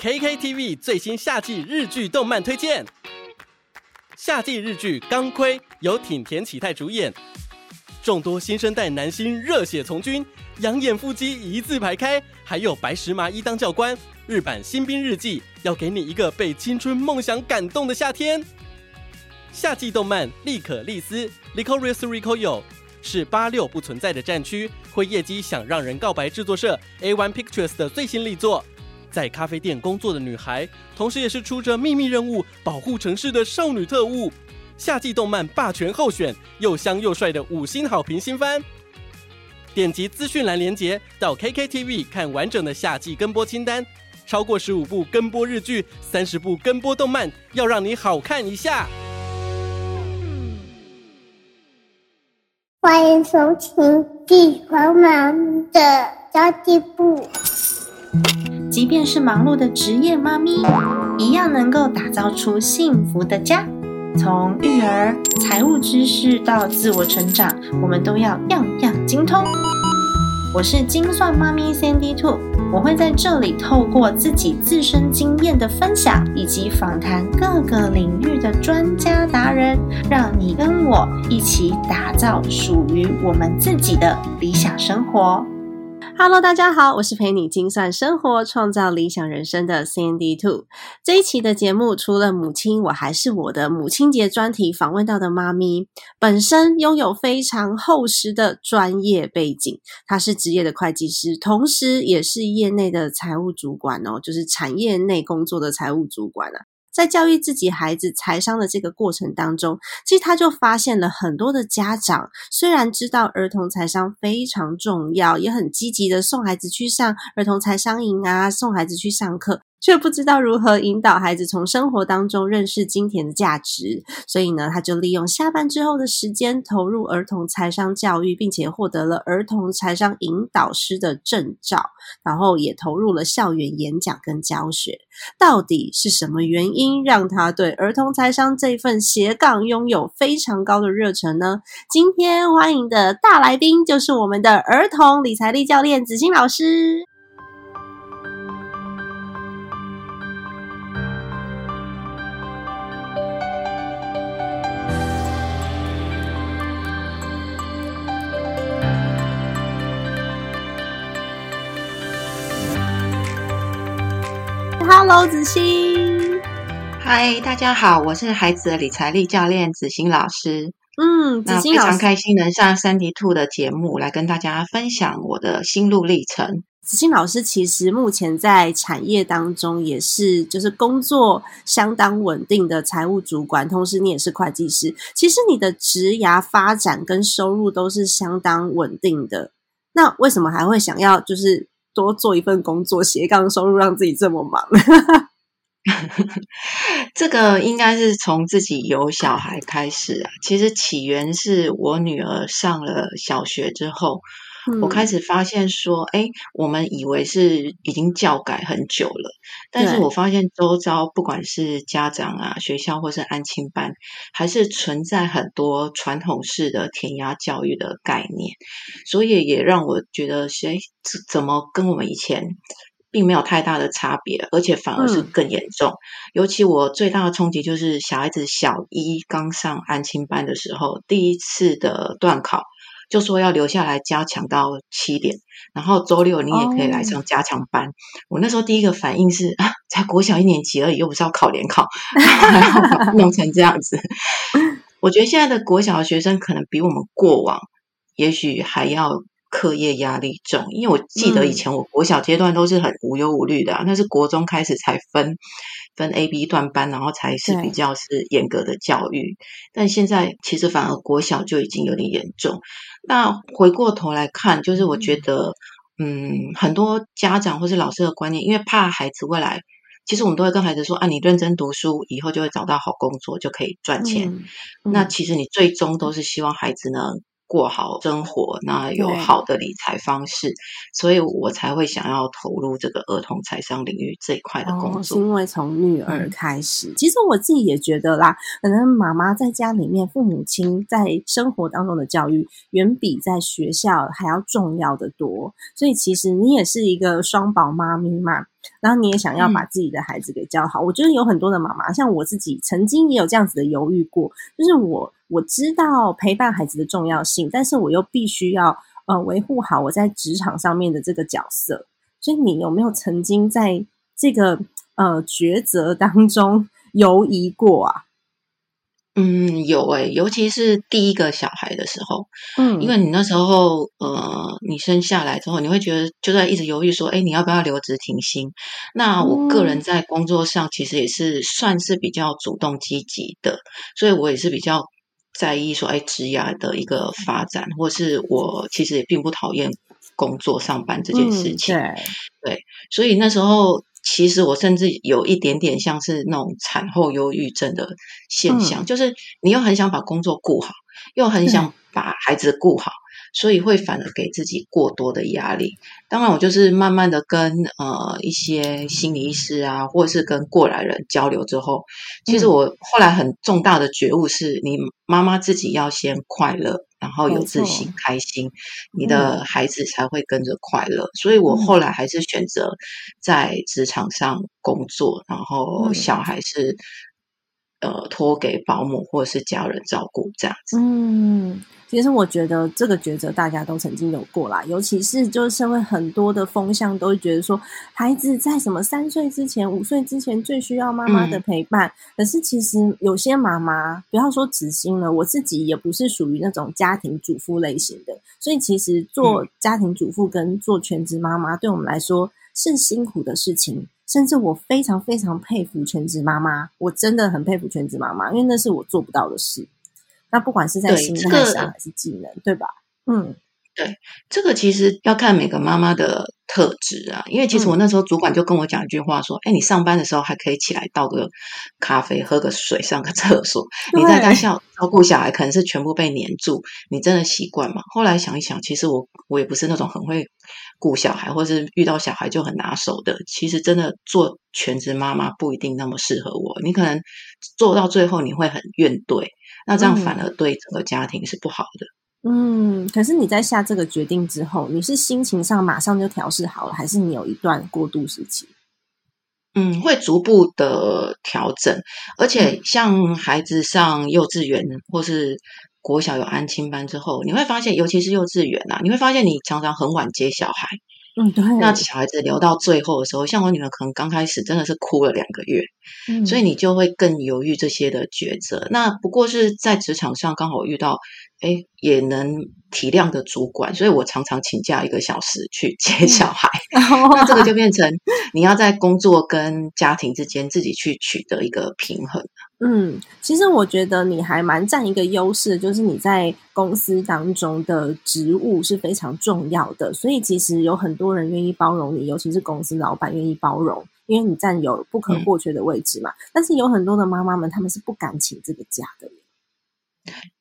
KKTV 最新夏季日剧动漫推荐。夏季日剧《钢盔》由挺田启太主演，众多新生代男星热血从军，养眼腹肌一字排开，还有白石麻衣当教官。日版新兵日记要给你一个被青春梦想感动的夏天。夏季动漫《利可利斯》（Licorice Recoil） 是八六不存在的战区，辉夜姬想让人告白制作社 A One Pictures 的最新力作。在咖啡店工作的女孩，同时也是出着秘密任务保护城市的少女特务。夏季动漫霸权候选，又香又帅的五星好评新番。点击资讯栏连接到 KKTV 看完整的夏季跟播清单，超过十五部跟播日剧，三十部跟播动漫，要让你好看一下。欢迎收听《地方妈咪的家计部》。即便是忙碌的职业妈咪，一样能够打造出幸福的家。从育儿、财务知识到自我成长，我们都要样样精通。我是精算妈咪 Sandy Two，我会在这里透过自己自身经验的分享，以及访谈各个领域的专家达人，让你跟我一起打造属于我们自己的理想生活。Hello，大家好，我是陪你精算生活、创造理想人生的 Sandy Two。这一期的节目，除了母亲，我还是我的母亲节专题访问到的妈咪，本身拥有非常厚实的专业背景，她是职业的会计师，同时也是业内的财务主管哦，就是产业内工作的财务主管啊。在教育自己孩子财商的这个过程当中，其实他就发现了很多的家长，虽然知道儿童财商非常重要，也很积极的送孩子去上儿童财商营啊，送孩子去上课。却不知道如何引导孩子从生活当中认识金钱的价值，所以呢，他就利用下班之后的时间投入儿童财商教育，并且获得了儿童财商引导师的证照，然后也投入了校园演讲跟教学。到底是什么原因让他对儿童财商这份斜杠拥有非常高的热忱呢？今天欢迎的大来宾就是我们的儿童理财力教练子欣老师。Hello，子欣。嗨，大家好，我是孩子的理财力教练子欣老师。嗯，子欣非常开心能上三 D Two 的节目，来跟大家分享我的心路历程。子欣老师其实目前在产业当中也是，就是工作相当稳定的财务主管，同时你也是会计师。其实你的职涯发展跟收入都是相当稳定的。那为什么还会想要就是？多做一份工作，斜杠收入，让自己这么忙。这个应该是从自己有小孩开始啊。其实起源是我女儿上了小学之后。我开始发现说，哎，我们以为是已经教改很久了，但是我发现周遭不管是家长啊、学校或是安亲班，还是存在很多传统式的填鸭教育的概念，所以也让我觉得，哎，怎么跟我们以前并没有太大的差别，而且反而是更严重。尤其我最大的冲击就是小孩子小一刚上安亲班的时候，第一次的段考。就说要留下来加强到七点，然后周六你也可以来上加强班。我那时候第一个反应是啊，才国小一年级而已，又不是要考联考，弄成这样子。我觉得现在的国小的学生可能比我们过往也许还要课业压力重，因为我记得以前我国小阶段都是很无忧无虑的，啊那是国中开始才分。分 A、B 段班，然后才是比较是严格的教育。但现在其实反而国小就已经有点严重。那回过头来看，就是我觉得，嗯，很多家长或是老师的观念，因为怕孩子未来，其实我们都会跟孩子说：啊，你认真读书，以后就会找到好工作，就可以赚钱。那其实你最终都是希望孩子呢。过好生活，那有好的理财方式，所以我才会想要投入这个儿童财商领域这一块的工作。因为从女儿开始，其实我自己也觉得啦，可能妈妈在家里面，父母亲在生活当中的教育，远比在学校还要重要的多。所以其实你也是一个双宝妈咪嘛，然后你也想要把自己的孩子给教好。我觉得有很多的妈妈，像我自己曾经也有这样子的犹豫过，就是我我知道陪伴孩子的重要性，但是我又必须要呃维护好我在职场上面的这个角色。所以你有没有曾经在这个呃抉择当中 犹疑过啊？嗯，有诶，尤其是第一个小孩的时候，嗯，因为你那时候，呃，你生下来之后，你会觉得就在一直犹豫说，哎，你要不要留职停薪？那我个人在工作上其实也是算是比较主动积极的，所以我也是比较在意说，哎，职涯的一个发展，或是我其实也并不讨厌工作上班这件事情，对，对，所以那时候。其实我甚至有一点点像是那种产后忧郁症的现象，就是你又很想把工作顾好，又很想把孩子顾好。所以会反而给自己过多的压力。当然，我就是慢慢的跟呃一些心理医师啊，或者是跟过来人交流之后，其实我后来很重大的觉悟是：你妈妈自己要先快乐，然后有自信、开心，你的孩子才会跟着快乐。所以我后来还是选择在职场上工作，然后小孩是呃托给保姆或者是家人照顾这样子。嗯。其实我觉得这个抉择大家都曾经有过啦，尤其是就是社会很多的风向都会觉得说，孩子在什么三岁之前、五岁之前最需要妈妈的陪伴。可是其实有些妈妈，不要说子心了，我自己也不是属于那种家庭主妇类型的，所以其实做家庭主妇跟做全职妈妈，对我们来说是辛苦的事情。甚至我非常非常佩服全职妈妈，我真的很佩服全职妈妈，因为那是我做不到的事。那不管是在心态上还是技能，对吧？嗯，对，这个其实要看每个妈妈的特质啊。因为其实我那时候主管就跟我讲一句话，说：“哎，你上班的时候还可以起来倒个咖啡、喝个水、上个厕所。你在家照照顾小孩，可能是全部被黏住，你真的习惯吗？”后来想一想，其实我我也不是那种很会顾小孩，或是遇到小孩就很拿手的。其实真的做全职妈妈不一定那么适合我。你可能做到最后，你会很怨怼。那这样反而对整个家庭是不好的。嗯，可是你在下这个决定之后，你是心情上马上就调试好了，还是你有一段过渡时期？嗯，会逐步的调整，而且像孩子上幼稚园或是国小有安亲班之后，你会发现，尤其是幼稚园啊，你会发现你常常很晚接小孩。嗯，对。那小孩子留到最后的时候，像我女儿可能刚开始真的是哭了两个月，嗯，所以你就会更犹豫这些的抉择。那不过是在职场上刚好遇到，哎，也能体谅的主管，所以我常常请假一个小时去接小孩。那这个就变成你要在工作跟家庭之间自己去取得一个平衡。嗯，其实我觉得你还蛮占一个优势，就是你在公司当中的职务是非常重要的，所以其实有很多人愿意包容你，尤其是公司老板愿意包容，因为你占有不可或缺的位置嘛。但是有很多的妈妈们，他们是不敢请这个假的。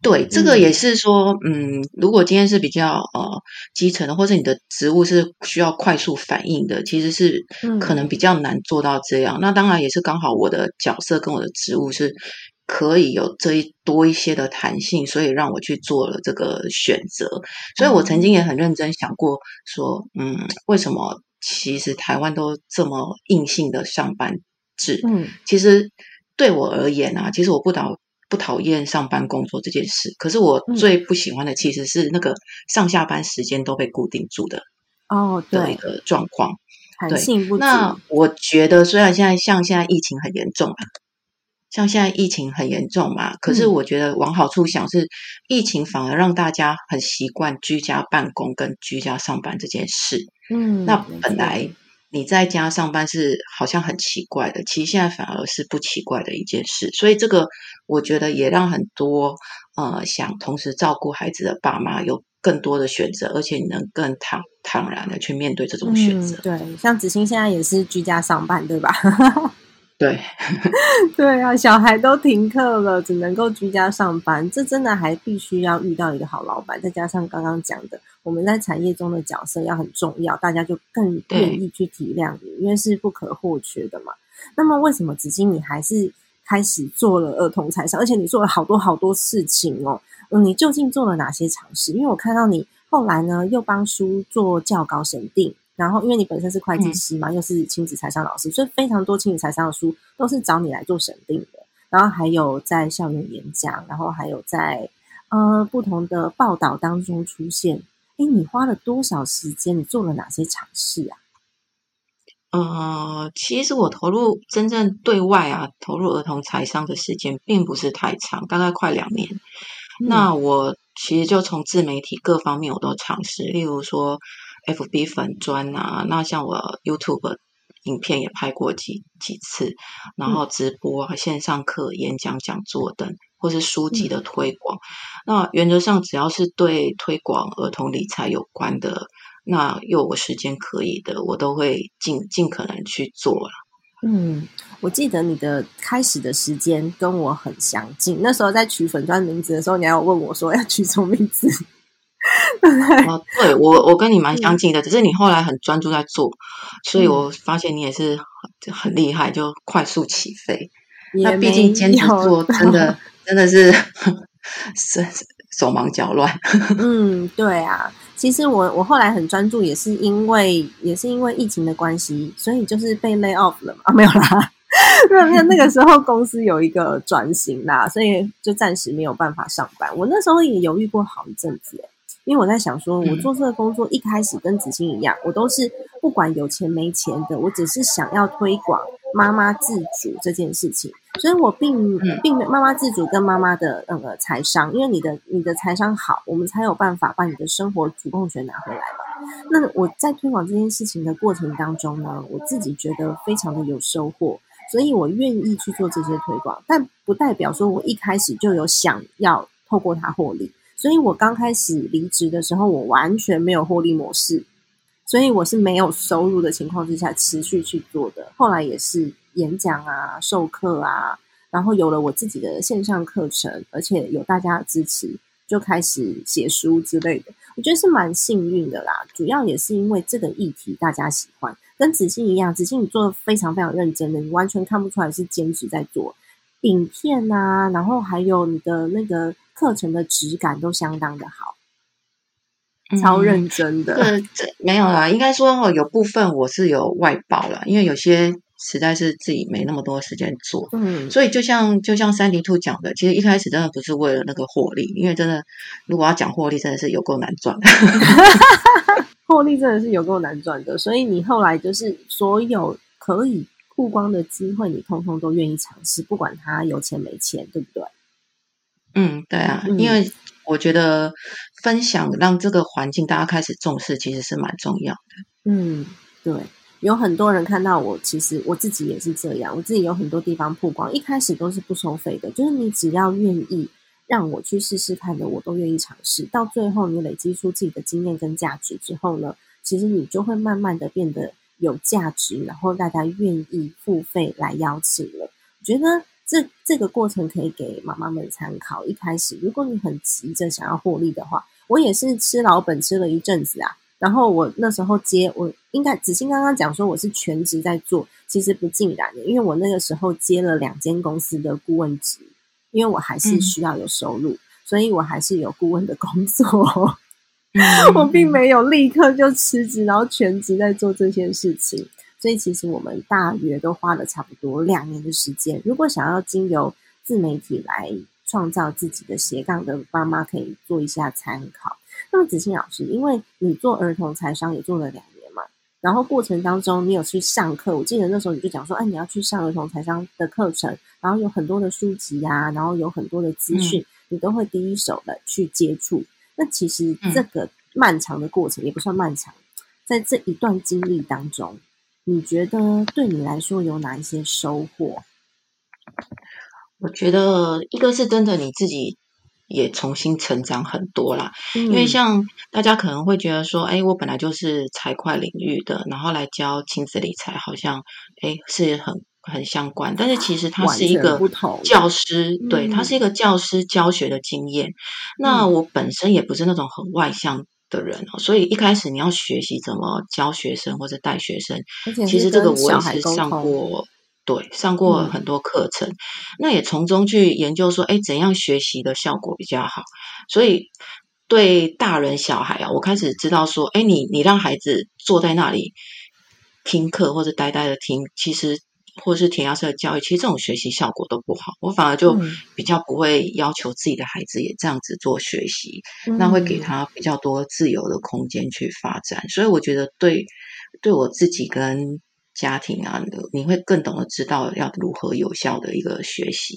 对，这个也是说，嗯，如果今天是比较呃基层的，或者你的职务是需要快速反应的，其实是可能比较难做到这样。那当然也是刚好我的角色跟我的职务是可以有这一多一些的弹性，所以让我去做了这个选择。所以我曾经也很认真想过，说，嗯，为什么其实台湾都这么硬性的上班制？嗯，其实对我而言啊，其实我不讨不讨厌上班工作这件事，可是我最不喜欢的其实是那个上下班时间都被固定住的哦的一个状况。对，那我觉得虽然现在像现在疫情很严重啊，像现在疫情很严重嘛，可是我觉得往好处想是，疫情反而让大家很习惯居家办公跟居家上班这件事。嗯，那本来。你在家上班是好像很奇怪的，其实现在反而是不奇怪的一件事。所以这个我觉得也让很多呃想同时照顾孩子的爸妈有更多的选择，而且你能更坦坦然的去面对这种选择。对，像子欣现在也是居家上班，对吧？对，对啊，小孩都停课了，只能够居家上班，这真的还必须要遇到一个好老板，再加上刚刚讲的，我们在产业中的角色要很重要，大家就更愿意去体谅你，因为是不可或缺的嘛。那么，为什么子欣你还是开始做了儿童财商，而且你做了好多好多事情哦？嗯，你究竟做了哪些尝试？因为我看到你后来呢，又帮书做教稿审定。然后因为你本身是会计师嘛，又是亲子财商老师，所以非常多亲子财商的书都是找你来做审定的。然后还有在校园演讲，然后还有在呃不同的报道当中出现。哎，你花了多少时间？你做了哪些尝试啊？呃，其实我投入真正对外啊，投入儿童财商的时间并不是太长，大概快两年。那我其实就从自媒体各方面我都尝试，例如说 FB 粉砖啊，那像我 YouTube 影片也拍过几几次，然后直播啊、线上课、演讲讲座等，或是书籍的推广。那原则上只要是对推广儿童理财有关的。那又我时间可以的，我都会尽尽可能去做了。嗯，我记得你的开始的时间跟我很相近。那时候在取粉砖名字的时候，你还有问我说要取什么名字？哦，对我我跟你蛮相近的，只是你后来很专注在做，所以我发现你也是很厉害，就快速起飞。那毕竟坚持做，真的真的是是手忙脚乱。嗯，对啊。其实我我后来很专注，也是因为也是因为疫情的关系，所以就是被 lay off 了嘛？啊，没有啦，没有没有。那个时候公司有一个转型啦，所以就暂时没有办法上班。我那时候也犹豫过好一阵子，因为我在想说，我做这个工作一开始跟子欣一样，我都是不管有钱没钱的，我只是想要推广妈妈自主这件事情。所以我并并没妈妈自主跟妈妈的那个财商，因为你的你的财商好，我们才有办法把你的生活主动权拿回来嘛。那我在推广这件事情的过程当中呢，我自己觉得非常的有收获，所以我愿意去做这些推广，但不代表说我一开始就有想要透过它获利。所以我刚开始离职的时候，我完全没有获利模式，所以我是没有收入的情况之下持续去做的。后来也是。演讲啊，授课啊，然后有了我自己的线上课程，而且有大家的支持，就开始写书之类的。我觉得是蛮幸运的啦。主要也是因为这个议题大家喜欢，跟子欣一样，子欣你做的非常非常认真的，你完全看不出来是兼职在做影片啊，然后还有你的那个课程的质感都相当的好，超认真的。对，这没有啦，应该说有部分我是有外包了，因为有些。实在是自己没那么多时间做，嗯，所以就像就像三 D Two 讲的，其实一开始真的不是为了那个获利，因为真的如果要讲获利，真的是有够难赚，获利真的是有够难赚的。所以你后来就是所有可以曝光的机会，你通通都愿意尝试，不管他有钱没钱，对不对？嗯，对啊，因为我觉得分享让这个环境大家开始重视，其实是蛮重要的。嗯，对。有很多人看到我，其实我自己也是这样。我自己有很多地方曝光，一开始都是不收费的，就是你只要愿意让我去试试看的，我都愿意尝试。到最后，你累积出自己的经验跟价值之后呢，其实你就会慢慢的变得有价值，然后大家愿意付费来邀请了。我觉得这这个过程可以给妈妈们参考。一开始，如果你很急着想要获利的话，我也是吃老本吃了一阵子啊。然后我那时候接，我应该子欣刚刚讲说我是全职在做，其实不尽然的，因为我那个时候接了两间公司的顾问职，因为我还是需要有收入，所以我还是有顾问的工作，我并没有立刻就辞职，然后全职在做这件事情，所以其实我们大约都花了差不多两年的时间。如果想要经由自媒体来创造自己的斜杠的妈妈，可以做一下参考。那么子欣老师，因为你做儿童财商也做了两年嘛，然后过程当中你有去上课，我记得那时候你就讲说，哎，你要去上儿童财商的课程，然后有很多的书籍啊，然后有很多的资讯，你都会第一手的去接触。那其实这个漫长的过程也不算漫长，在这一段经历当中，你觉得对你来说有哪一些收获？我觉得一个是真的你自己。也重新成长很多啦，因为像大家可能会觉得说，哎，我本来就是财会领域的，然后来教亲子理财，好像哎是很很相关，但是其实它是一个教师，对，它是一个教师教学的经验。那我本身也不是那种很外向的人哦，所以一开始你要学习怎么教学生或者带学生，其实这个我也是上过。对，上过很多课程，那也从中去研究说，哎，怎样学习的效果比较好？所以对大人小孩啊，我开始知道说，哎，你你让孩子坐在那里听课或者呆呆的听，其实或是填鸭式的教育，其实这种学习效果都不好。我反而就比较不会要求自己的孩子也这样子做学习，那会给他比较多自由的空间去发展。所以我觉得对对我自己跟家庭啊，你会更懂得知道要如何有效的一个学习。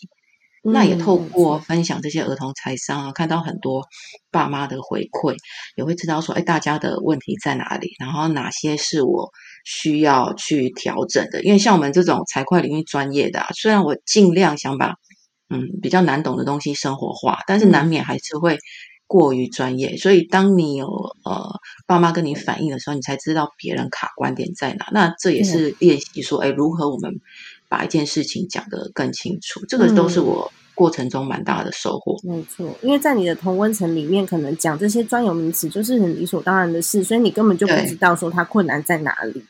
那也透过分享这些儿童财商啊，看到很多爸妈的回馈，也会知道说，哎，大家的问题在哪里，然后哪些是我需要去调整的。因为像我们这种财会领域专业的，虽然我尽量想把嗯比较难懂的东西生活化，但是难免还是会过于专业。所以当你有呃爸妈跟你反映的时候，你才知道别人卡观点在哪。那这也是练习说，哎，如何我们。把一件事情讲得更清楚，这个都是我过程中蛮大的收获。没错，因为在你的同温层里面，可能讲这些专有名词就是很理所当然的事，所以你根本就不知道说它困难在哪里。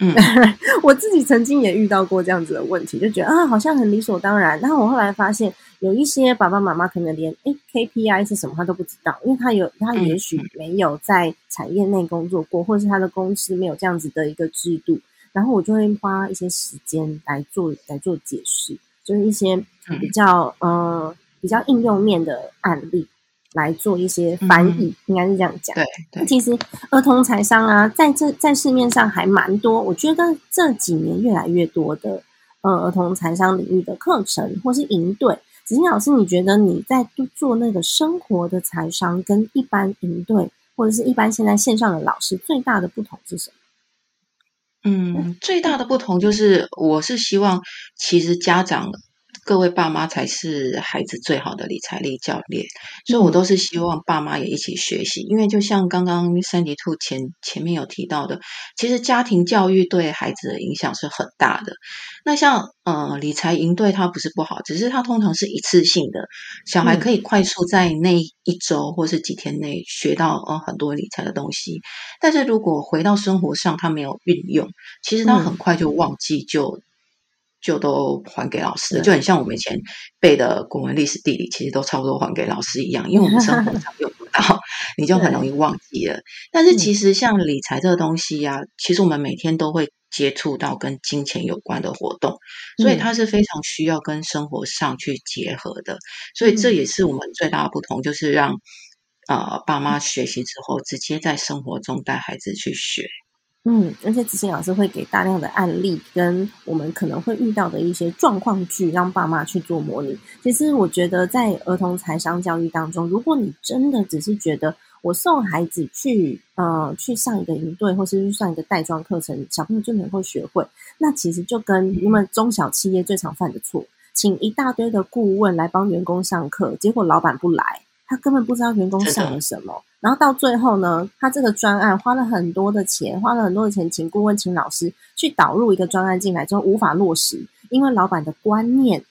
嗯，我自己曾经也遇到过这样子的问题，就觉得啊，好像很理所当然。但我后来发现，有一些爸爸妈妈可能连哎 KPI 是什么他都不知道，因为他有他也许没有在产业内工作过，或者是他的公司没有这样子的一个制度。然后我就会花一些时间来做来做解释，就是一些比较呃比较应用面的案例来做一些翻译，应该是这样讲。对，其实儿童财商啊，在这在市面上还蛮多，我觉得这几年越来越多的呃儿童财商领域的课程或是营队。子欣老师，你觉得你在做那个生活的财商跟一般营队或者是一般现在线上的老师最大的不同是什么？嗯，最大的不同就是，我是希望，其实家长。各位爸妈才是孩子最好的理财力教练，所以我都是希望爸妈也一起学习。因为就像刚刚三迪兔前前面有提到的，其实家庭教育对孩子的影响是很大的。那像呃理财营对它不是不好，只是它通常是一次性的，小孩可以快速在那一周或是几天内学到呃很多理财的东西。但是如果回到生活上，他没有运用，其实他很快就忘记就。就都还给老师，就很像我们以前背的古文、历史、地理，其实都差不多还给老师一样，因为我们生活上用不到，你就很 容易忘记了。但是其实像理财这个东西呀，其实我们每天都会接触到跟金钱有关的活动，所以它是非常需要跟生活上去结合的。所以这也是我们最大的不同，就是让呃爸妈学习之后，直接在生活中带孩子去学。嗯，而且子欣老师会给大量的案例，跟我们可能会遇到的一些状况剧，让爸妈去做模拟。其实我觉得，在儿童财商教育当中，如果你真的只是觉得我送孩子去呃去上一个营队，或是去上一个带妆课程，小朋友就能够学会，那其实就跟你们中小企业最常犯的错，请一大堆的顾问来帮员工上课，结果老板不来。他根本不知道员工想了什么，然后到最后呢，他这个专案花了很多的钱，花了很多的钱，请顾问、请老师去导入一个专案进来之后，无法落实，因为老板的观念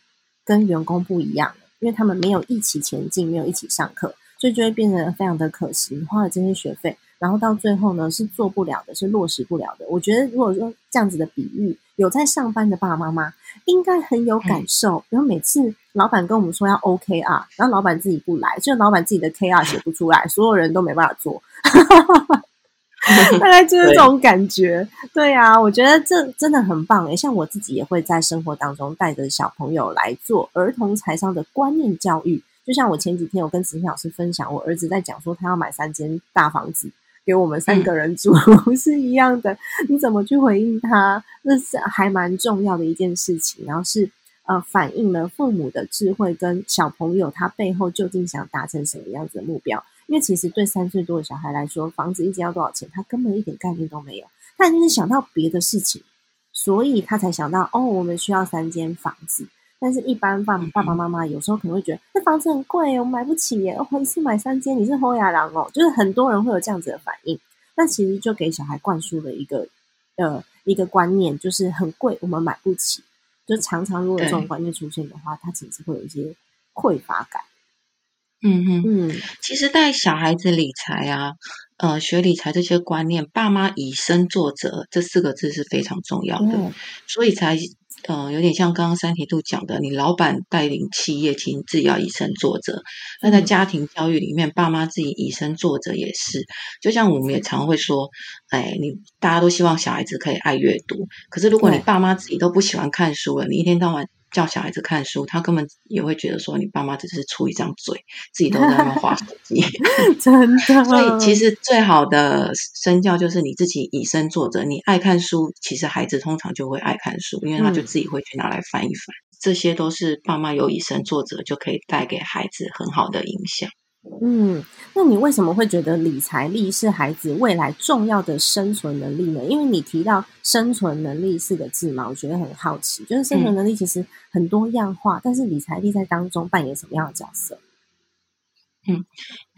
跟员工不一样，因为他们没有一起前进，没有一起上课，所以就会变得非常的可惜，花了这些学费。然后到最后呢，是做不了的，是落实不了的。我觉得，如果说这样子的比喻，有在上班的爸爸妈妈应该很有感受。然后每次老板跟我们说要 OK 啊然后老板自己不来，就老板自己的 KR 写不出来，所有人都没办法做，大概就是这种感觉。对啊，我觉得这真的很棒诶。像我自己也会在生活当中带着小朋友来做儿童财商的观念教育。就像我前几天有跟子欣老师分享，我儿子在讲说他要买三间大房子。给我们三个人住 是一样的，你怎么去回应他？那是还蛮重要的一件事情。然后是呃，反映了父母的智慧跟小朋友他背后究竟想达成什么样子的目标。因为其实对三岁多的小孩来说，房子一间要多少钱，他根本一点概念都没有，他一定是想到别的事情，所以他才想到哦，我们需要三间房子。但是，一般爸爸爸妈妈有时候可能会觉得，那房子很贵，我买不起耶。我一次买三间，你是侯亚郎哦，就是很多人会有这样子的反应。那其实就给小孩灌输了一个呃一个观念，就是很贵，我们买不起。就常常如果这种观念出现的话，他其实会有一些匮乏感。嗯嗯嗯，其实带小孩子理财啊，呃，学理财这些观念，爸妈以身作则这四个字是非常重要的，所以才。嗯，有点像刚刚三体度讲的，你老板带领企业，其实自己要以身作则。那在家庭教育里面，爸妈自己以身作则也是。就像我们也常会说，哎，你大家都希望小孩子可以爱阅读，可是如果你爸妈自己都不喜欢看书了，你一天到晚。叫小孩子看书，他根本也会觉得说你爸妈只是出一张嘴，自己都在那划手机。真的，所以其实最好的身教就是你自己以身作则。你爱看书，其实孩子通常就会爱看书，因为他就自己会去拿来翻一翻。这些都是爸妈有以身作则，就可以带给孩子很好的影响。嗯，那你为什么会觉得理财力是孩子未来重要的生存能力呢？因为你提到生存能力四个字嘛，我觉得很好奇，就是生存能力其实很多样化，但是理财力在当中扮演什么样的角色？嗯，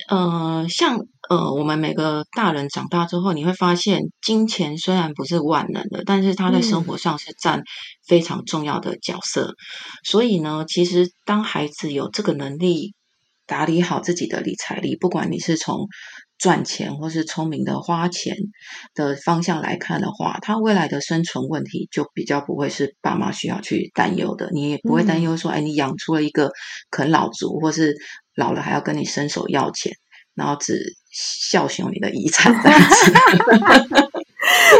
呃，像呃，我们每个大人长大之后，你会发现，金钱虽然不是万能的，但是它在生活上是占非常重要的角色。所以呢，其实当孩子有这个能力。打理好自己的理财力，不管你是从赚钱或是聪明的花钱的方向来看的话，他未来的生存问题就比较不会是爸妈需要去担忧的。你也不会担忧说，哎，你养出了一个啃老族，或是老了还要跟你伸手要钱，然后只孝顺你的遗产。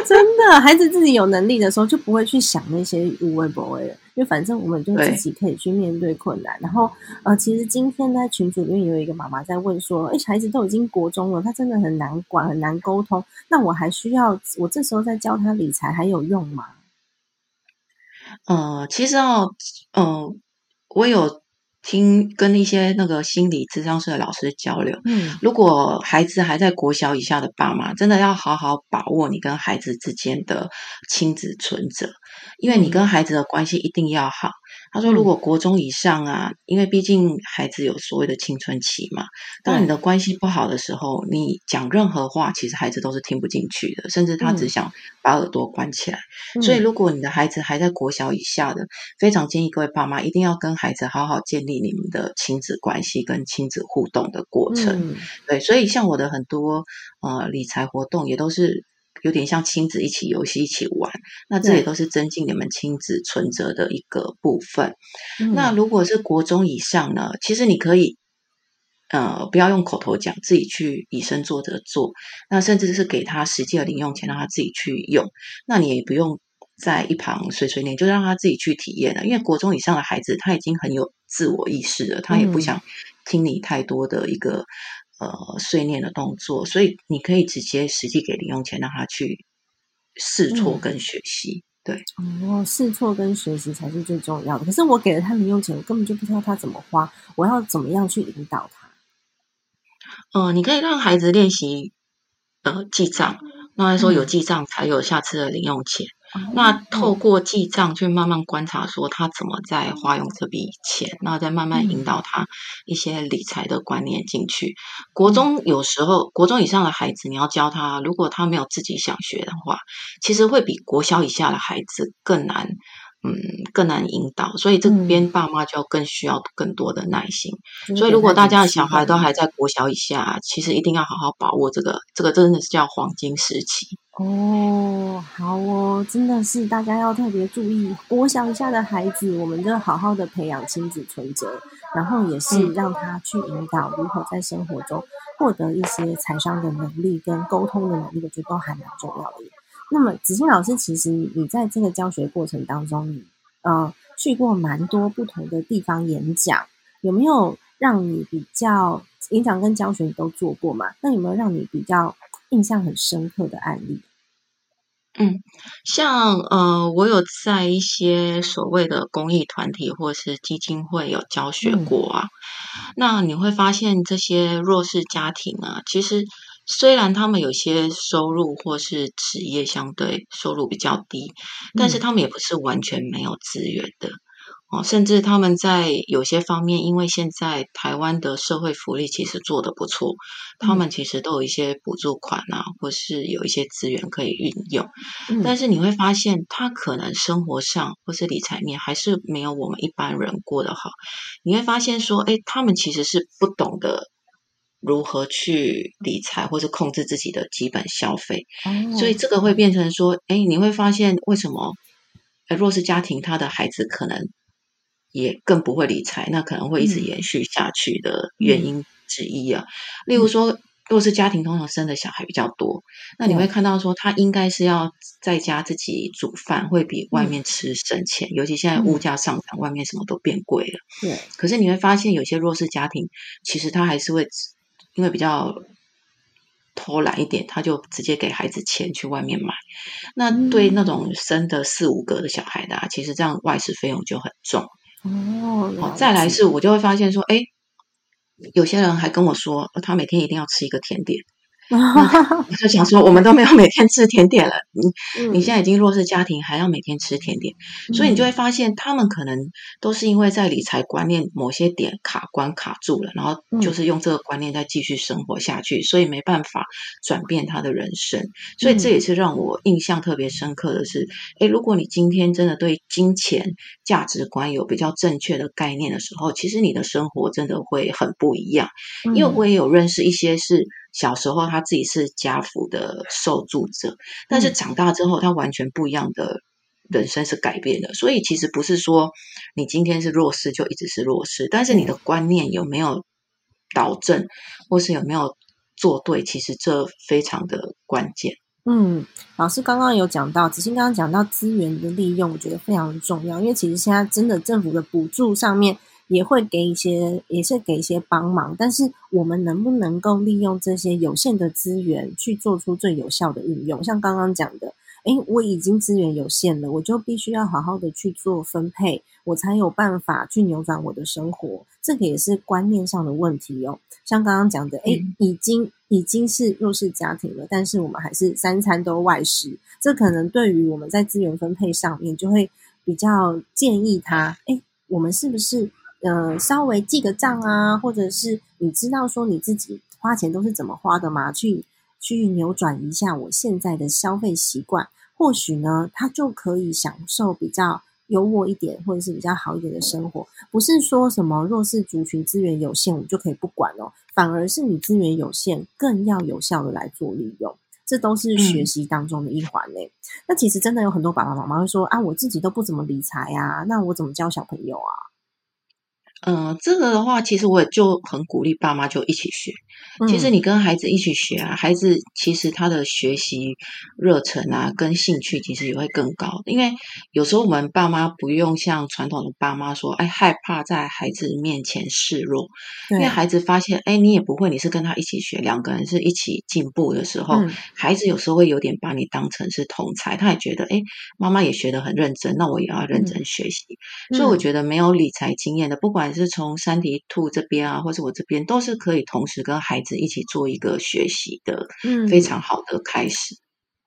真的，孩子自己有能力的时候，就不会去想那些无谓不谓的，因为反正我们就自己可以去面对困难。然后，呃，其实今天在群组里面有一个妈妈在问说：“哎，孩子都已经国中了，他真的很难管，很难沟通。那我还需要我这时候再教他理财还有用吗？”呃，其实哦，嗯，我有。听跟一些那个心理智商师的老师交流，嗯，如果孩子还在国小以下的爸妈，真的要好好把握你跟孩子之间的亲子存折，因为你跟孩子的关系一定要好。他说：“如果国中以上啊，因为毕竟孩子有所谓的青春期嘛，当你的关系不好的时候，你讲任何话，其实孩子都是听不进去的，甚至他只想把耳朵关起来。所以，如果你的孩子还在国小以下的，非常建议各位爸妈一定要跟孩子好好建立你们的亲子关系跟亲子互动的过程。对，所以像我的很多呃理财活动也都是。”有点像亲子一起游戏一起玩，那这也都是增进你们亲子存折的一个部分。那如果是国中以上呢？其实你可以，呃，不要用口头讲，自己去以身作则做。那甚至是给他实际的零用钱，让他自己去用。那你也不用在一旁碎碎念，就让他自己去体验了。因为国中以上的孩子他已经很有自我意识了，他也不想听你太多的一个。呃，碎念的动作，所以你可以直接实际给零用钱，让他去试错跟学习。对，哦，试错跟学习才是最重要的。可是我给了他零用钱，我根本就不知道他怎么花，我要怎么样去引导他？呃，你可以让孩子练习呃记账，那说有记账才有下次的零用钱。那透过记账去慢慢观察，说他怎么在花用这笔钱，那再慢慢引导他一些理财的观念进去。国中有时候，国中以上的孩子，你要教他，如果他没有自己想学的话，其实会比国小以下的孩子更难。嗯，更难引导，所以这边爸妈就要更需要更多的耐心。所以，如果大家的小孩都还在国小以下，其实一定要好好把握这个，这个真的是叫黄金时期哦。好哦，真的是大家要特别注意国小以下的孩子，我们就好好的培养亲子存折，然后也是让他去引导如何在生活中获得一些财商的能力跟沟通的能力，我觉得都还蛮重要的。那么，子欣老师，其实你在这个教学过程当中，你呃去过蛮多不同的地方演讲，有没有让你比较演讲跟教学你都做过嘛？那有没有让你比较印象很深刻的案例？嗯，像呃，我有在一些所谓的公益团体或是基金会有教学过啊。那你会发现，这些弱势家庭啊，其实。虽然他们有些收入或是职业相对收入比较低，但是他们也不是完全没有资源的哦，甚至他们在有些方面，因为现在台湾的社会福利其实做得不错，他们其实都有一些补助款啊，或是有一些资源可以运用。但是你会发现，他可能生活上或是理财面还是没有我们一般人过得好。你会发现说，哎，他们其实是不懂得如何去理财或者控制自己的基本消费，所以这个会变成说，哎，你会发现为什么弱势家庭他的孩子可能。也更不会理财，那可能会一直延续下去的原因之一啊。例如说，若是家庭通常生的小孩比较多，那你会看到说，他应该是要在家自己煮饭，会比外面吃省钱。尤其现在物价上涨，外面什么都变贵了。对。可是你会发现，有些弱势家庭，其实他还是会因为比较偷懒一点，他就直接给孩子钱去外面买。那对那种生的四五个的小孩的，其实这样外食费用就很重。哦，再来是，我就会发现说，哎，有些人还跟我说，他每天一定要吃一个甜点。我就想说，我们都没有每天吃甜点了，你你现在已经弱势家庭，还要每天吃甜点，所以你就会发现，他们可能都是因为在理财观念某些点卡关卡住了，然后就是用这个观念再继续生活下去，所以没办法转变他的人生。所以这也是让我印象特别深刻的是，诶，如果你今天真的对金钱价值观有比较正确的概念的时候，其实你的生活真的会很不一样。因为我也有认识一些是。小时候他自己是家福的受助者，但是长大之后他完全不一样的人生是改变的。所以其实不是说你今天是弱势就一直是弱势，但是你的观念有没有导正，或是有没有做对，其实这非常的关键。嗯，老师刚刚有讲到，子欣刚刚讲到资源的利用，我觉得非常重要，因为其实现在真的政府的补助上面。也会给一些，也是给一些帮忙，但是我们能不能够利用这些有限的资源去做出最有效的运用？像刚刚讲的，诶，我已经资源有限了，我就必须要好好的去做分配，我才有办法去扭转我的生活。这个也是观念上的问题哦。像刚刚讲的，诶，已经已经是弱势家庭了，但是我们还是三餐都外食，这可能对于我们在资源分配上面就会比较建议他，诶，我们是不是？呃，稍微记个账啊，或者是你知道说你自己花钱都是怎么花的吗？去去扭转一下我现在的消费习惯，或许呢，他就可以享受比较优渥一点，或者是比较好一点的生活。不是说什么弱势族群资源有限，我就可以不管哦，反而是你资源有限，更要有效的来做利用。这都是学习当中的一环嘞。那其实真的有很多爸爸妈妈会说啊，我自己都不怎么理财啊，那我怎么教小朋友啊？嗯，这个的话，其实我也就很鼓励爸妈就一起学。其实你跟孩子一起学啊，孩子其实他的学习热忱啊，跟兴趣其实也会更高。因为有时候我们爸妈不用像传统的爸妈说，哎，害怕在孩子面前示弱。因为孩子发现，哎，你也不会，你是跟他一起学，两个人是一起进步的时候，孩子有时候会有点把你当成是同才，他也觉得，哎，妈妈也学得很认真，那我也要认真学习。所以我觉得没有理财经验的，不管是从三迪兔这边啊，或者我这边，都是可以同时跟孩子一起做一个学习的，嗯，非常好的开始。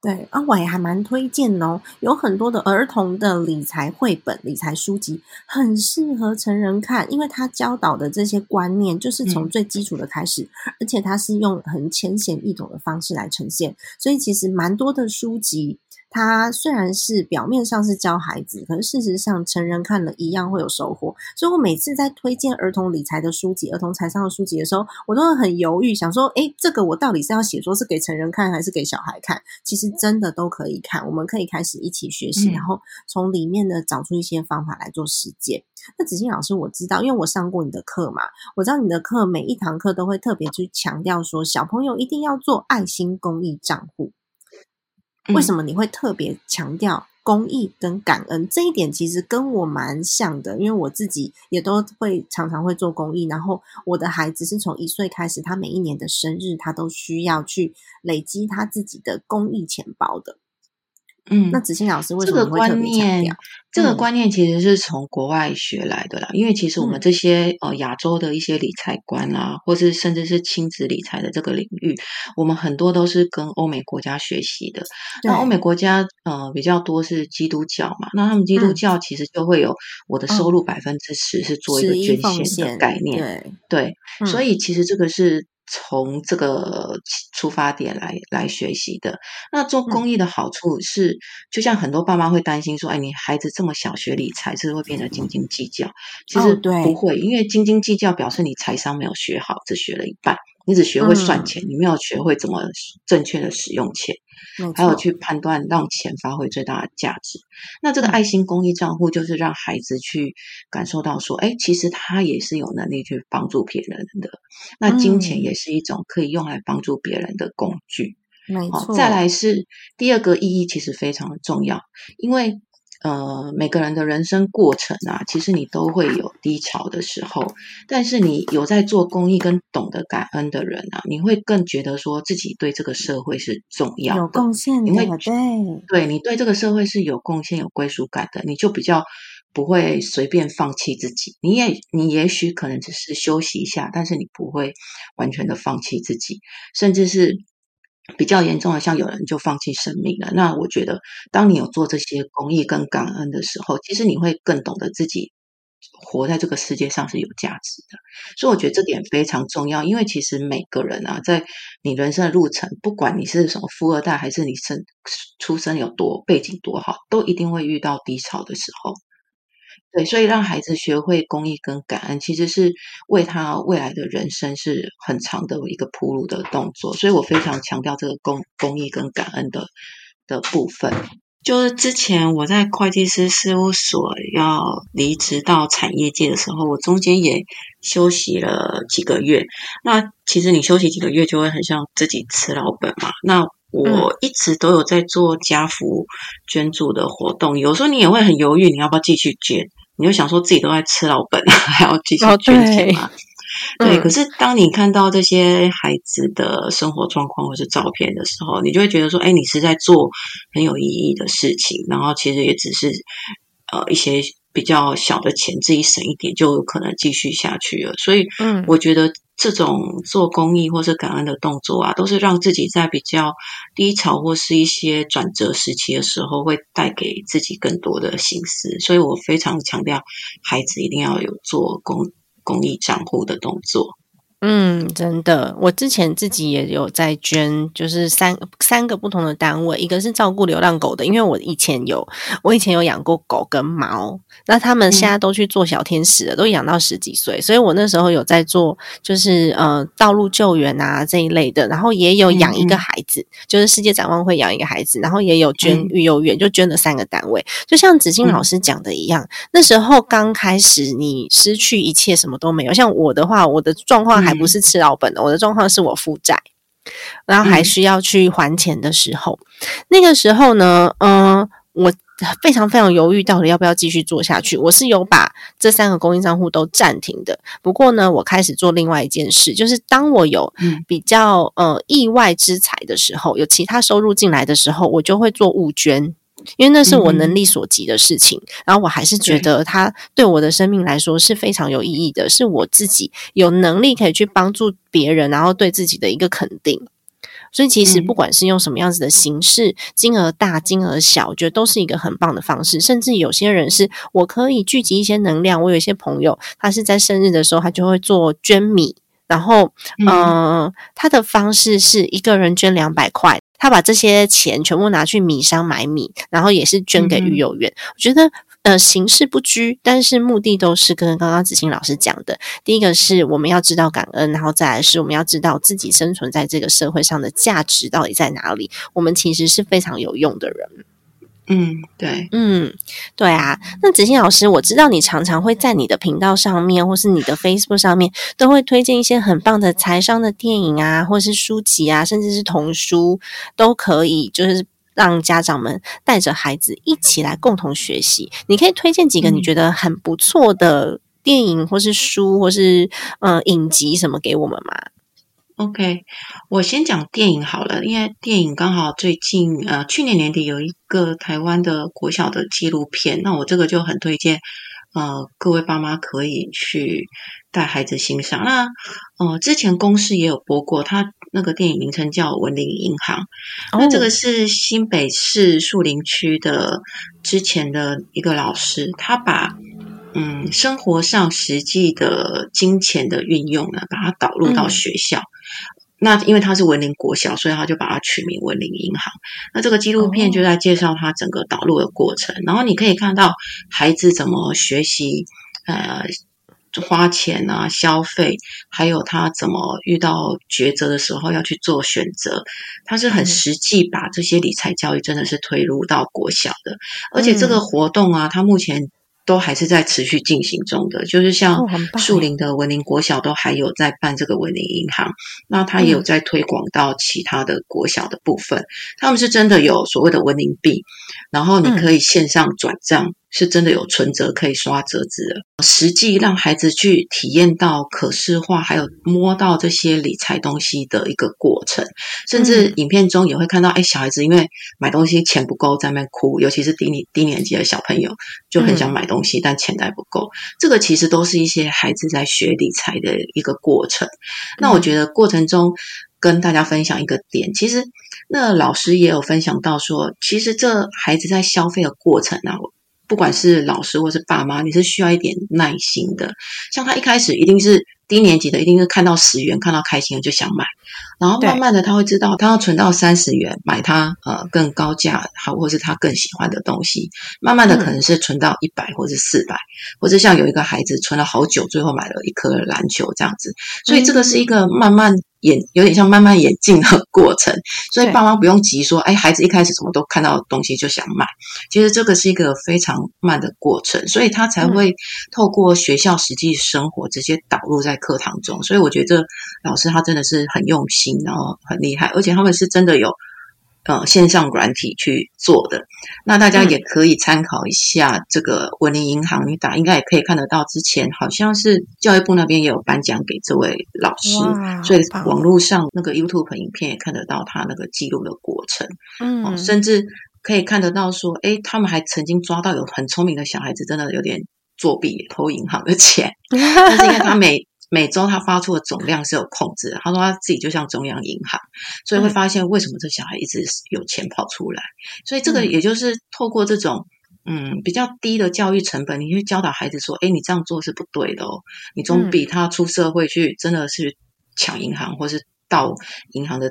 对啊，我也还蛮推荐哦，有很多的儿童的理财绘本、理财书籍，很适合成人看，因为他教导的这些观念就是从最基础的开始，而且他是用很浅显易懂的方式来呈现，所以其实蛮多的书籍。它虽然是表面上是教孩子，可是事实上成人看了一样会有收获。所以我每次在推荐儿童理财的书籍、儿童财商的书籍的时候，我都会很犹豫，想说：诶，这个我到底是要写说是给成人看还是给小孩看？其实真的都可以看，我们可以开始一起学习，然后从里面呢找出一些方法来做实践。那子欣老师，我知道，因为我上过你的课嘛，我知道你的课每一堂课都会特别去强调说，小朋友一定要做爱心公益账户。为什么你会特别强调公益跟感恩这一点？其实跟我蛮像的，因为我自己也都会常常会做公益。然后我的孩子是从一岁开始，他每一年的生日，他都需要去累积他自己的公益钱包的。嗯，那子欣老师为什这个么会特观念别强调？，这个嗯观念其实是从国外学来的啦。因为其实我们嗯这些呃亚洲的一些理财观啊，或是甚至是亲子理财的这个领域，我们很多都是跟欧美国家学习的。那欧美国家呃比较多是基督教嘛，那他们基督嗯教其实就会有我的收哦入百分之十是做一个捐献的概念，对，对，嗯所以其实这个是从这个出发点来来学习的。那做嗯公益的好处是，就像很多爸妈会担心说，哎，你孩子这么小学理财，是不是会变得斤斤计较？其实不会，因为斤斤计较表示你财商没有学好，只学了一半，你只学会算嗯钱，你没有学会怎么正确的使用钱。没还有去判断让钱发挥最大的价值。那这个嗯爱心公益账户就是让孩子去感受到说，哎，其实他也是有能力去帮助别人的。那金钱嗯也是一种可以用来帮助别人的工具。好，没错，再来是第二个意义，其实非常的重要，因为呃，每个人的人生过程啊，其实你都会有低潮的时候，但是你有在做公益跟懂得感恩的人啊，你会更觉得说自己对这个社会是重要的，有贡献。你会的，对，对你对这个社会是有贡献、有归属感的，你就比较不会随便放弃自己。你也你也许可能只是休息一下，但是你不会完全的放弃自己，甚至是比较严重的，像有人就放弃生命了。那我觉得，当你有做这些公益跟感恩的时候，其实你会更懂得自己。活在这个世界上是有价值的，所以我觉得这点非常重要。因为其实每个人啊，在你人生的路程，不管你是什么富二代，还是你生出生有多背景多好，都一定会遇到低潮的时候。对，所以让孩子学会公益跟感恩，其实是为他未来的人生是很长的一个铺路的动作。所以我非常强调这个公公益跟感恩的的部分。就是之前我在会计师事务所要离职到产业界的时候，我中间也休息了几个月。那其实你休息几个月，就会很像自己吃老本嘛。那我一直都有在做家福捐助的活动，有时候你也会很犹豫，你要不要继续捐？你就想说自己都在吃老本，还要继续哦捐钱对吗？对，嗯可是当你看到这些孩子的生活状况或是照片的时候，你就会觉得说，哎，你是在做很有意义的事情，然后其实也只是呃一些比较小的钱，自己省一点就有可能继续下去了。所以，嗯我觉得这种做公益或是感恩的动作啊，都是让自己在比较低潮或是一些转折时期的时候，会带给自己更多的心思。所以我非常强调，孩子一定要有做公公益账户的动作。嗯，真的，我之前自己也有在捐，就是三三个不同的单位，一个是照顾流浪狗的，因为我以前有我以前有养过狗跟猫，那他们现在都去做小天使了，都养到十几岁，所以我那时候有在做，就是呃道路救援啊这一类的，然后也有养一个孩子，就是世界展望会养一个孩子，然后也有捐嗯。育幼院，就捐了三个单位，就像子欣老嗯。师讲的一样，那时候刚开始你失去一切，什么都没有。像我的话，我的状况还不是吃老本的，我的状况是我负债，然后还嗯需要去还钱的时候，那个时候呢，嗯、我。非常非常犹豫，到底要不要继续做下去？我是有把这三个供应账户都暂停的。不过呢，我开始做另外一件事，就是当我有嗯比较呃意外之财的时候，有其他收入进来的时候，我就会做物捐。因为那是我能力所及的事情，然后我还是觉得它对我的生命来说是非常有意义的，是我自己有能力可以去帮助别人，然后对自己的一个肯定。所以其实嗯不管是用什么样子的形式，金额大、金额小，我觉得都是一个很棒的方式。甚至有些人是我可以聚集一些能量，我有一些朋友，他是在生日的时候，他就会做捐米。然后，嗯、呃，他的方式是一个人捐两百块，他把这些钱全部拿去米商买米，然后也是捐给育幼院。我觉得，呃，形式不拘，但是目的都是跟刚刚子欣老师讲的。第一个是我们要知道感恩，然后再来是我们要知道自己生存在这个社会上的价值到底在哪里。我们其实是非常有用的人。嗯，对，嗯，对啊。那子欣老师，我知道你常常会在你的频道上面，或是你的 Facebook 上面，都会推荐一些很棒的财商的电影啊，或是书籍啊，甚至是童书，都可以，就是让家长们带着孩子一起来共同学习。你可以推荐几个你觉得很不错的电影，或是书，或是呃影集什么给我们吗？OK，我先讲电影好了，因为电影刚好最近呃去年年底有一个台湾的国小的纪录片，那我这个就很推荐呃各位爸妈可以去带孩子欣赏。那呃之前公司也有播过，它那个电影名称叫《文林银行》，那这个是新北市树林区的之前的一个老师，他把嗯生活上实际的金钱的运用呢，把它导入到学校。那因为他是文林国小，所以他就把它取名文林银行。那这个纪录片就在介绍他整个导入的过程，然后你可以看到孩子怎么学习，呃，花钱啊，消费，还有他怎么遇到抉择的时候要去做选择。他是很实际把这些理财教育真的是推入到国小的，而且这个活动啊，他目前。都还是在持续进行中的，就是像树林的文林国小都还有在办这个文林银行，那他也有在推广到其他的国小的部分，他们是真的有所谓的文林币，然后你可以线上转账。是真的有存折可以刷折子的，实际让孩子去体验到可视化，还有摸到这些理财东西的一个过程，甚至影片中也会看到，哎，小孩子因为买东西钱不够在那哭，尤其是低年低年级的小朋友就很想买东西，但钱袋不够，这个其实都是一些孩子在学理财的一个过程。那我觉得过程中跟大家分享一个点，其实那老师也有分享到说，其实这孩子在消费的过程啊。不管是老师或是爸妈，你是需要一点耐心的。像他一开始一定是低年级的，一定是看到十元看到开心了就想买，然后慢慢的他会知道，他要存到三十元买他呃更高价好或是他更喜欢的东西。慢慢的可能是存到一百或是四百，或者像有一个孩子存了好久，最后买了一颗篮球这样子。所以这个是一个慢慢。演有点像慢慢演进的过程，所以爸妈不用急说，哎，孩子一开始什么都看到东西就想买，其实这个是一个非常慢的过程，所以他才会透过学校实际生活直接导入在课堂中。所以我觉得老师他真的是很用心，然后很厉害，而且他们是真的有。呃，线上软体去做的，那大家也可以参考一下这个文林银行，你打应该也可以看得到。之前好像是教育部那边也有颁奖给这位老师，所以网络上那个 YouTube 影片也看得到他那个记录的过程。嗯，甚至可以看得到说，哎，他们还曾经抓到有很聪明的小孩子，真的有点作弊偷银行的钱，但是因为他每每周他发出的总量是有控制的。他说他自己就像中央银行，所以会发现为什么这小孩一直有钱跑出来。所以这个也就是透过这种嗯比较低的教育成本，你去教导孩子说：“哎，你这样做是不对的哦，你总比他出社会去真的是抢银行或是盗银行的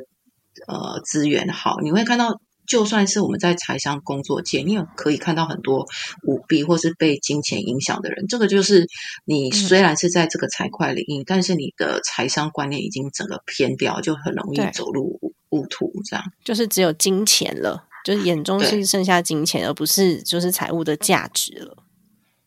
呃资源好。”你会看到。就算是我们在财商工作界，你也可以看到很多舞弊或是被金钱影响的人。这个就是你虽然是在这个财会领域，但是你的财商观念已经整个偏掉，就很容易走入误途。这样就是只有金钱了，就是眼中是剩下金钱，而不是就是财务的价值了。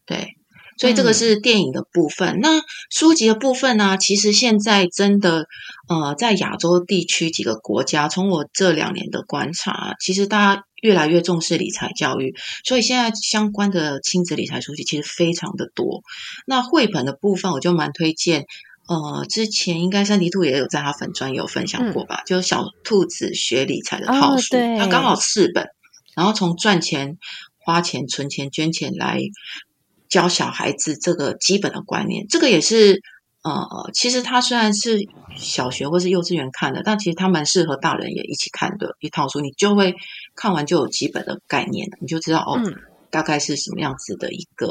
对。所以这个是电影的部分，那书籍的部分呢？其实现在真的，呃，在亚洲地区几个国家，从我这两年的观察，其实大家越来越重视理财教育，所以现在相关的亲子理财书籍其实非常的多。那绘本的部分，我就蛮推荐，呃，之前应该三迪兔也有在他粉专有分享过吧，就是小兔子学理财的套书，它刚好四本，然后从赚钱、花钱、存钱、捐钱来。教小孩子这个基本的观念，这个也是呃，其实他虽然是小学或是幼稚园看的，但其实他蛮适合大人也一起看的一套书。你就会看完就有基本的概念，你就知道哦，大概是什么样子的一个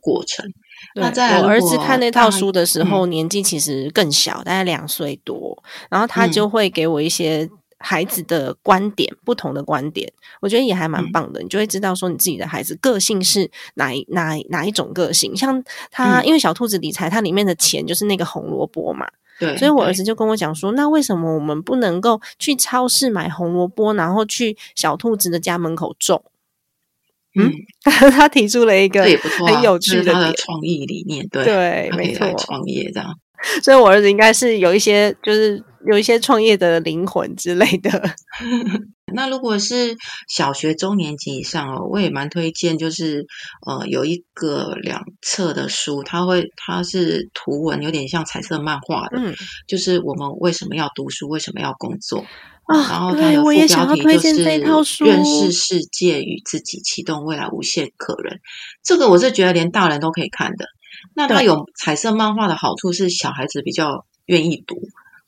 过程。那在我儿子看那套书的时候，年纪其实更小，大概两岁多，然后他就会给我一些。孩子的观点，不同的观点，我觉得也还蛮棒的。你就会知道说，你自己的孩子个性是哪哪哪一种个性。像他，因为小兔子理财，它里面的钱就是那个红萝卜嘛。对。所以我儿子就跟我讲说，那为什么我们不能够去超市买红萝卜，然后去小兔子的家门口种？嗯，他提出了一个很有趣的创意理念，对对，没错，创业这样。所以我儿子应该是有一些就是。有一些创业的灵魂之类的。那如果是小学中年级以上哦，我也蛮推荐，就是呃有一个两册的书，它会它是图文，有点像彩色漫画的，嗯就是我们为什么要读书，为什么要工作。啊然后它对的副标题就推荐这是套书认识世界与自己，启动未来无限可能。这个我是觉得连大人都可以看的。那它有彩色漫画的好处是小孩子比较愿意读，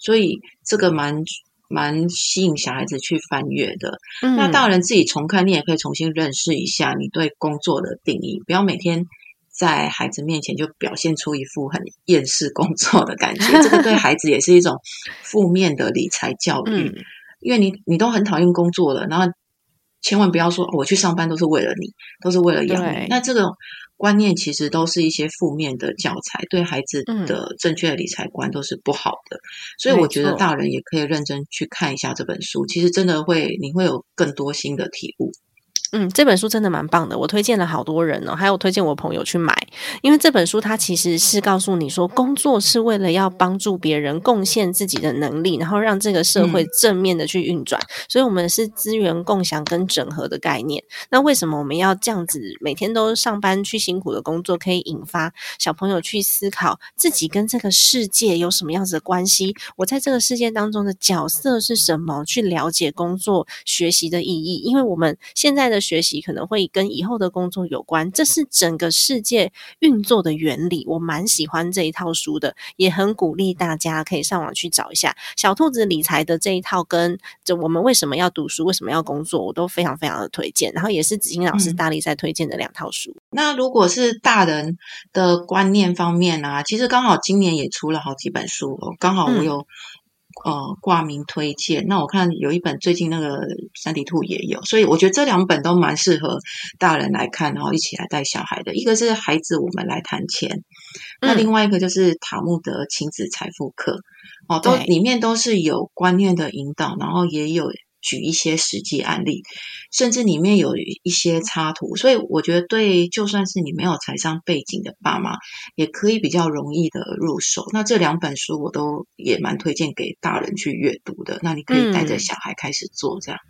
所以这个蛮蛮吸引小孩子去翻阅的。嗯那大人自己重看，你也可以重新认识一下你对工作的定义，不要每天在孩子面前就表现出一副很厌世工作的感觉，这个对孩子也是一种负面的理财教育。嗯因为你你都很讨厌工作了，然后千万不要说、哦我去上班都是为了你，都是为了养你。那这个观念其实都是一些负面的教材，对孩子嗯的正确的理财观都是不好的。所以我觉得大人也可以认真去看一下这本书，其实真的会你会有更多新的体悟。嗯，这本书真的蛮棒的，我推荐了好多人哦，还有推荐我朋友去买，因为这本书它其实是告诉你说，工作是为了要帮助别人，贡献自己的能力，然后让这个社会嗯正面的去运转，所以我们是资源共享跟整合的概念。那为什么我们要这样子每天都上班去辛苦的工作，可以引发小朋友去思考自己跟这个世界有什么样子的关系？我在这个世界当中的角色是什么？去了解工作学习的意义，因为我们现在的学习可能会跟以后的工作有关，这是整个世界运作的原理。我蛮喜欢这一套书的，也很鼓励大家可以上网去找一下小兔子理财的这一套，跟就我们为什么要读书，为什么要工作，我都非常非常的推荐。然后也是子欣老师嗯大力在推荐的两套书。那如果是大人的观念方面啊，其实刚好今年也出了好几本书哦，刚好我嗯有、呃挂名推荐。那我看有一本最近那个三体兔也有，所以我觉得这两本都蛮适合大人来看，然后一起来带小孩的。一个是孩子我们来谈钱，那嗯另外一个就是塔木德亲子财富课哦，都里面都是有观念的引导，然后也有举一些实际案例，甚至里面有一些插图，所以我觉得对就算是你没有财商背景的爸妈，也可以比较容易的入手。那这两本书我都也蛮推荐给大人去阅读的，那你可以带着嗯小孩开始做这样。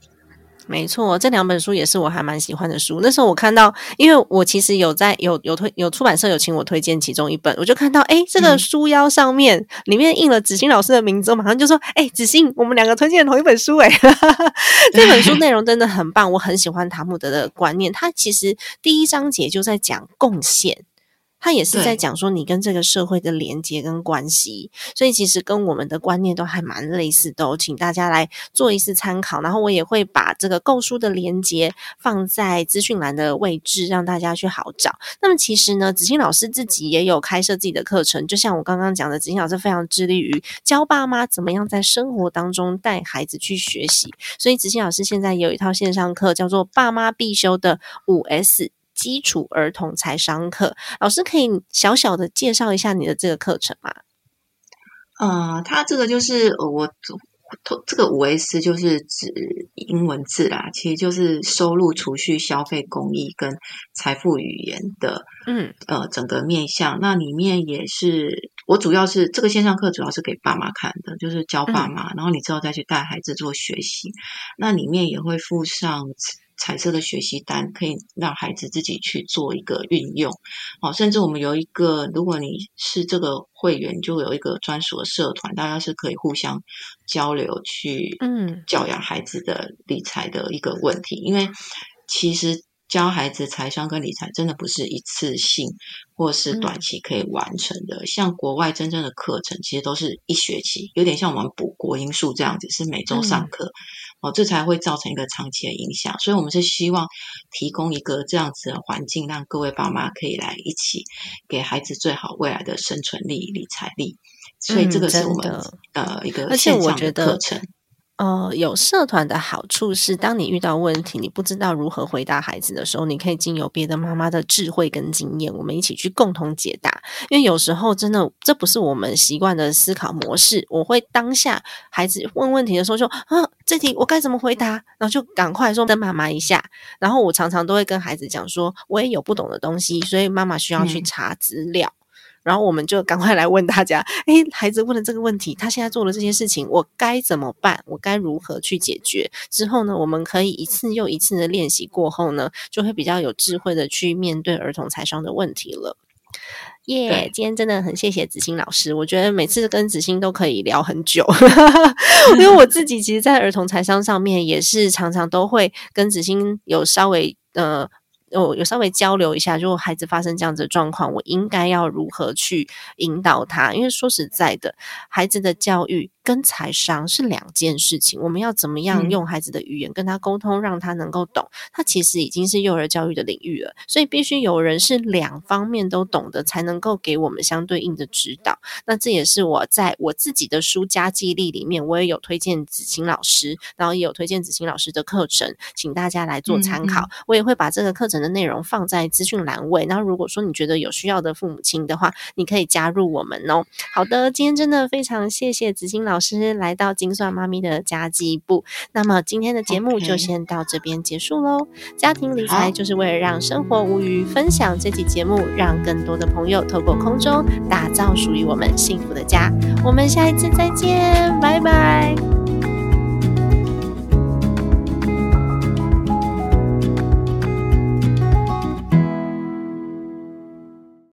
没错，这两本书也是我还蛮喜欢的书。那时候我看到，因为我其实有在有有推有出版社有请我推荐其中一本，我就看到哎这个嗯书腰上面、里面印了子欣老师的名字，我马上就说哎子欣，我们两个推荐同一本书诶 这本书内容真的很棒，我很喜欢塔木德的观念。他其实第一章节就在讲贡献。他也是在讲说你跟这个社会的连接跟关系，所以其实跟我们的观念都还蛮类似的、哦，请大家来做一次参考。然后我也会把这个购书的连接放在资讯栏的位置，让大家去好找。那么其实呢，子欣老师自己也有开设自己的课程，就像我刚刚讲的，子欣老师非常致力于教爸妈怎么样在生活当中带孩子去学习。所以子欣老师现在有一套线上课，叫做“爸妈必修的五 S”。基础儿童财商课，老师可以小小的介绍一下你的这个课程吗？呃，它这个就是呃我这个五 S 就是指英文字啦，其实就是收入、储蓄、消费、公益跟财富语言的嗯呃整个面向。那里面也是我主要是这个线上课主要是给爸妈看的，就是教爸妈，然后你之后再去带孩子做学习。那里面也会附上。彩色的学习单可以让孩子自己去做一个运用，哦，甚至我们有一个，如果你是这个会员，就有一个专属的社团，大家是可以互相交流去，嗯，教养孩子的理财的一个问题，因为其实。教孩子财商跟理财真的不是一次性或是短期可以完成的。像国外真正的课程，其实都是一学期，有点像我们补国英数这样子，是每周上课。哦，这才会造成一个长期的影响。所以，我们是希望提供一个这样子的环境，让各位爸妈可以来一起给孩子最好未来的生存力、理财力。所以，这个是我们、呃一个线上的课程。呃，有社团的好处是，当你遇到问题，你不知道如何回答孩子的时候，你可以经由别的妈妈的智慧跟经验，我们一起去共同解答。因为有时候真的这不是我们习惯的思考模式，我会当下孩子问问题的时候就啊，这题我该怎么回答，然后就赶快说等妈妈一下。然后我常常都会跟孩子讲说，我也有不懂的东西，所以妈妈需要去查资料。然后我们就赶快来问大家：诶，孩子问了这个问题，他现在做了这些事情，我该怎么办？我该如何去解决？之后呢，我们可以一次又一次的练习过后呢，就会比较有智慧的去面对儿童财商的问题了。耶！今天真的很谢谢子欣老师，我觉得每次跟子欣都可以聊很久，因为我自己其实，在儿童财商上面也是常常都会跟子欣有稍微呃。有有稍微交流一下，如果孩子发生这样子的状况，我应该要如何去引导他？因为说实在的，孩子的教育跟财商是两件事情。我们要怎么样用孩子的语言跟他沟通，让他能够懂？他其实已经是幼儿教育的领域了，所以必须有人是两方面都懂得，才能够给我们相对应的指导。那这也是我在我自己的书家记忆力里面，我也有推荐子晴老师，然后也有推荐子晴老师的课程，请大家来做参考。我也会把这个课程。的内容放在资讯栏位，然后如果说你觉得有需要的父母亲的话，你可以加入我们哦。好的，今天真的非常谢谢子欣老师来到精算妈咪的家计部。那么今天的节目就先到这边结束喽。家庭理财就是为了让生活无余，分享这期节目，让更多的朋友透过空中打造属于我们幸福的家。我们下一次再见，拜拜。